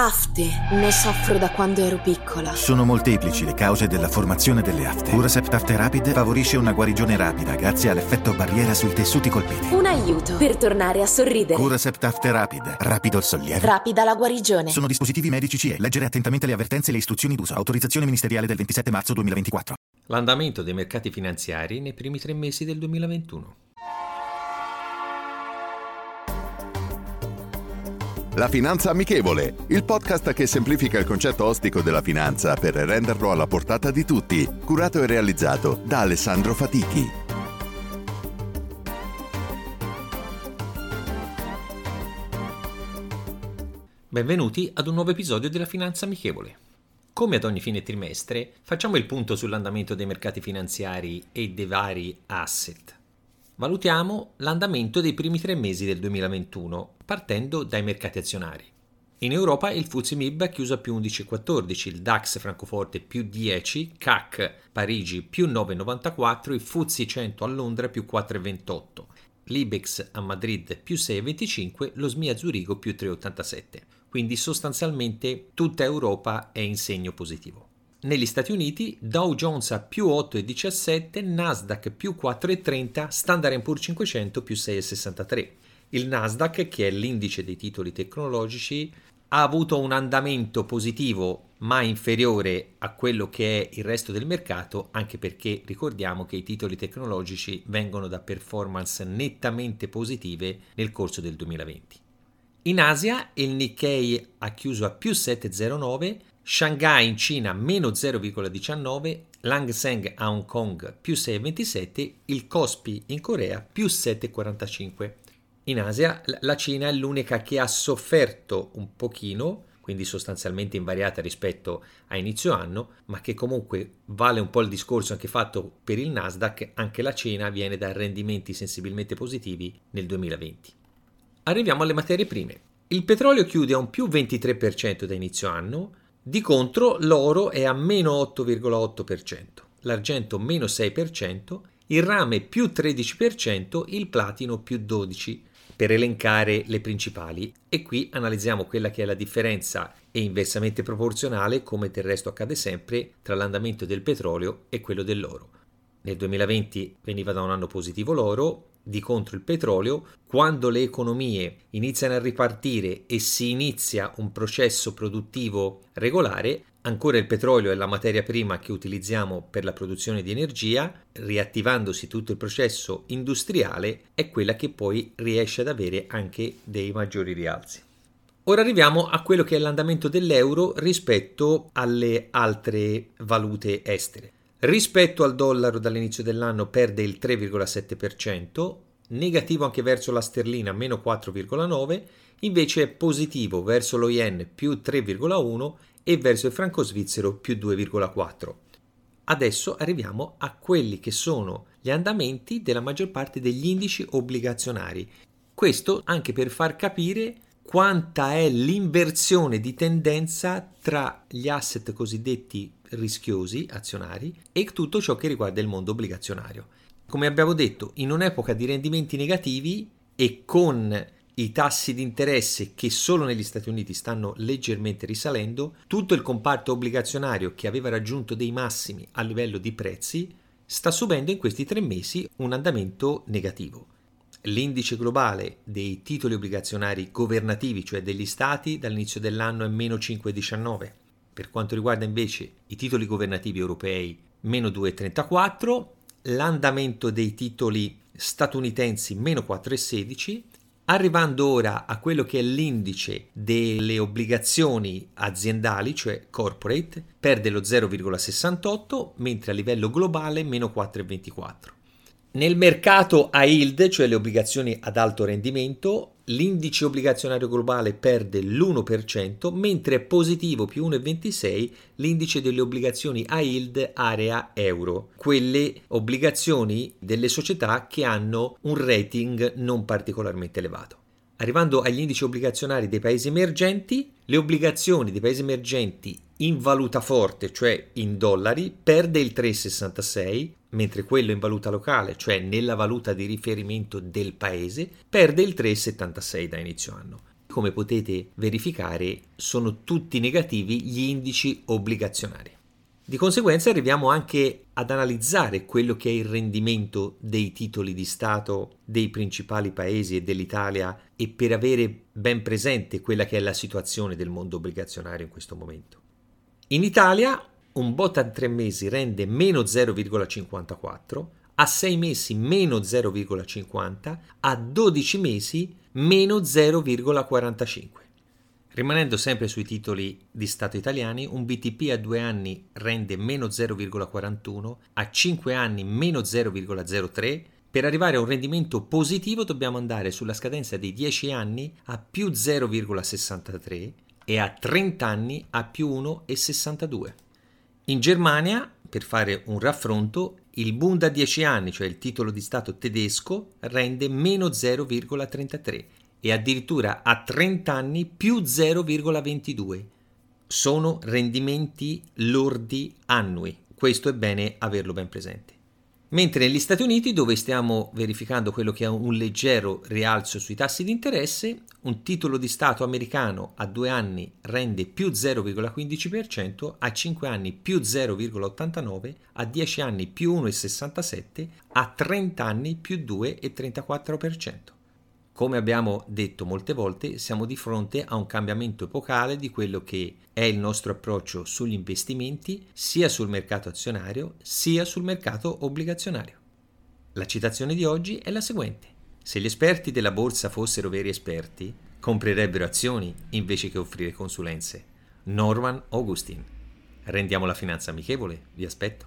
Afte. Ne soffro da quando ero piccola. Sono molteplici le cause della formazione delle afte. Curasept Afte Rapid favorisce una guarigione rapida grazie all'effetto barriera sui tessuti colpiti. Un aiuto per tornare a sorridere. Curasept Afte Rapid. Rapido il sollievo. Rapida la guarigione. Sono dispositivi medici CE. Leggere attentamente le avvertenze e le istruzioni d'uso. Autorizzazione ministeriale del 27 marzo 2024. L'andamento dei mercati finanziari nei primi tre mesi del 2021. La Finanza Amichevole, il podcast che semplifica il concetto ostico della finanza per renderlo alla portata di tutti, curato e realizzato da Alessandro Fatichi. Benvenuti ad un nuovo episodio della Finanza Amichevole. Come ad ogni fine trimestre, facciamo il punto sull'andamento dei mercati finanziari e dei vari asset. Valutiamo l'andamento dei primi tre mesi del 2021, partendo dai mercati azionari. In Europa il FTSE MIB ha chiuso a più 11,14, il DAX Francoforte più 10, CAC Parigi più 9,94, il FTSE 100 a Londra più 4,28, l'IBEX a Madrid più 6,25, lo SMI a Zurigo più 3,87. Quindi sostanzialmente tutta Europa è in segno positivo. Negli Stati Uniti Dow Jones a più 8,17, Nasdaq più 4,30, Standard Poor's 500 più 6,63. Il Nasdaq, che è l'indice dei titoli tecnologici, ha avuto un andamento positivo ma inferiore a quello che è il resto del mercato, anche perché ricordiamo che i titoli tecnologici vengono da performance nettamente positive nel corso del 2020. In Asia il Nikkei ha chiuso a più 7,09, Shanghai in Cina meno 0,19, Lang Seng a Hong Kong più 6,27, il Kospi in Corea più 7,45. In Asia la Cina è l'unica che ha sofferto un pochino, quindi sostanzialmente invariata rispetto a inizio anno, ma che comunque vale un po' il discorso anche fatto per il Nasdaq, anche la Cina viene da rendimenti sensibilmente positivi nel 2020. Arriviamo alle materie prime. Il petrolio chiude a un più 23% da inizio anno, di contro l'oro è a meno 8,8%, l'argento meno 6%, il rame più 13%, il platino più 12%, per elencare le principali. E qui analizziamo quella che è la differenza e inversamente proporzionale, come del resto accade sempre, tra l'andamento del petrolio e quello dell'oro. Nel 2020 veniva da un anno positivo l'oro, di contro il petrolio, quando le economie iniziano a ripartire e si inizia un processo produttivo regolare, ancora il petrolio è la materia prima che utilizziamo per la produzione di energia, riattivandosi tutto il processo industriale, è quella che poi riesce ad avere anche dei maggiori rialzi. Ora arriviamo a quello che è l'andamento dell'euro rispetto alle altre valute estere. Rispetto al dollaro dall'inizio dell'anno perde il 3,7%, negativo anche verso la sterlina meno 4,9%, invece è positivo verso lo yen più 3,1% e verso il franco svizzero più 2,4%. Adesso arriviamo a quelli che sono gli andamenti della maggior parte degli indici obbligazionari. Questo anche per far capire quanta è l'inversione di tendenza tra gli asset cosiddetti rischiosi azionari e tutto ciò che riguarda il mondo obbligazionario. Come abbiamo detto, in un'epoca di rendimenti negativi e con i tassi di interesse che solo negli Stati Uniti stanno leggermente risalendo, tutto il comparto obbligazionario che aveva raggiunto dei massimi a livello di prezzi sta subendo in questi tre mesi un andamento negativo. L'indice globale dei titoli obbligazionari governativi, cioè degli stati, dall'inizio dell'anno è meno 5,19. Per quanto riguarda invece i titoli governativi europei, meno 2,34. L'andamento dei titoli statunitensi, meno 4,16. Arrivando ora a quello che è l'indice delle obbligazioni aziendali, cioè corporate, perde lo 0,68, mentre a livello globale meno 4,24. Nel mercato a yield, cioè le obbligazioni ad alto rendimento, l'indice obbligazionario globale perde l'1%, mentre è positivo più 1,26 l'indice delle obbligazioni a yield area euro, quelle obbligazioni delle società che hanno un rating non particolarmente elevato. Arrivando agli indici obbligazionari dei paesi emergenti, le obbligazioni dei paesi emergenti in valuta forte, cioè in dollari, perde il 3,66, mentre quello in valuta locale, cioè nella valuta di riferimento del paese, perde il 3,76 da inizio anno. come potete verificare, sono tutti negativi gli indici obbligazionari. Di conseguenza arriviamo anche ad analizzare quello che è il rendimento dei titoli di Stato dei principali paesi e dell'Italia e per avere ben presente quella che è la situazione del mondo obbligazionario in questo momento. In Italia un bot a 3 mesi rende meno 0,54, a 6 mesi meno 0,50, a 12 mesi meno 0,45. Rimanendo sempre sui titoli di Stato italiani, un BTP a 2 anni rende meno 0,41, a 5 anni meno 0,03, per arrivare a un rendimento positivo dobbiamo andare sulla scadenza dei 10 anni a più 0,63 e a 30 anni a più 1,62. In Germania, per fare un raffronto, il Bund a 10 anni, cioè il titolo di Stato tedesco, rende meno 0,33 e addirittura a 30 anni più 0,22. Sono rendimenti lordi annui. Questo è bene averlo ben presente. Mentre negli Stati Uniti, dove stiamo verificando quello che è un leggero rialzo sui tassi di interesse, un titolo di Stato americano a due anni rende più 0,15%, a 5 anni più 0,89%, a 10 anni più 1,67%, a 30 anni più 2,34%. Come abbiamo detto molte volte, siamo di fronte a un cambiamento epocale di quello che è il nostro approccio sugli investimenti, sia sul mercato azionario, sia sul mercato obbligazionario. La citazione di oggi è la seguente. Se gli esperti della borsa fossero veri esperti, comprerebbero azioni invece che offrire consulenze. Norman Augustin. Rendiamo la finanza amichevole, vi aspetto.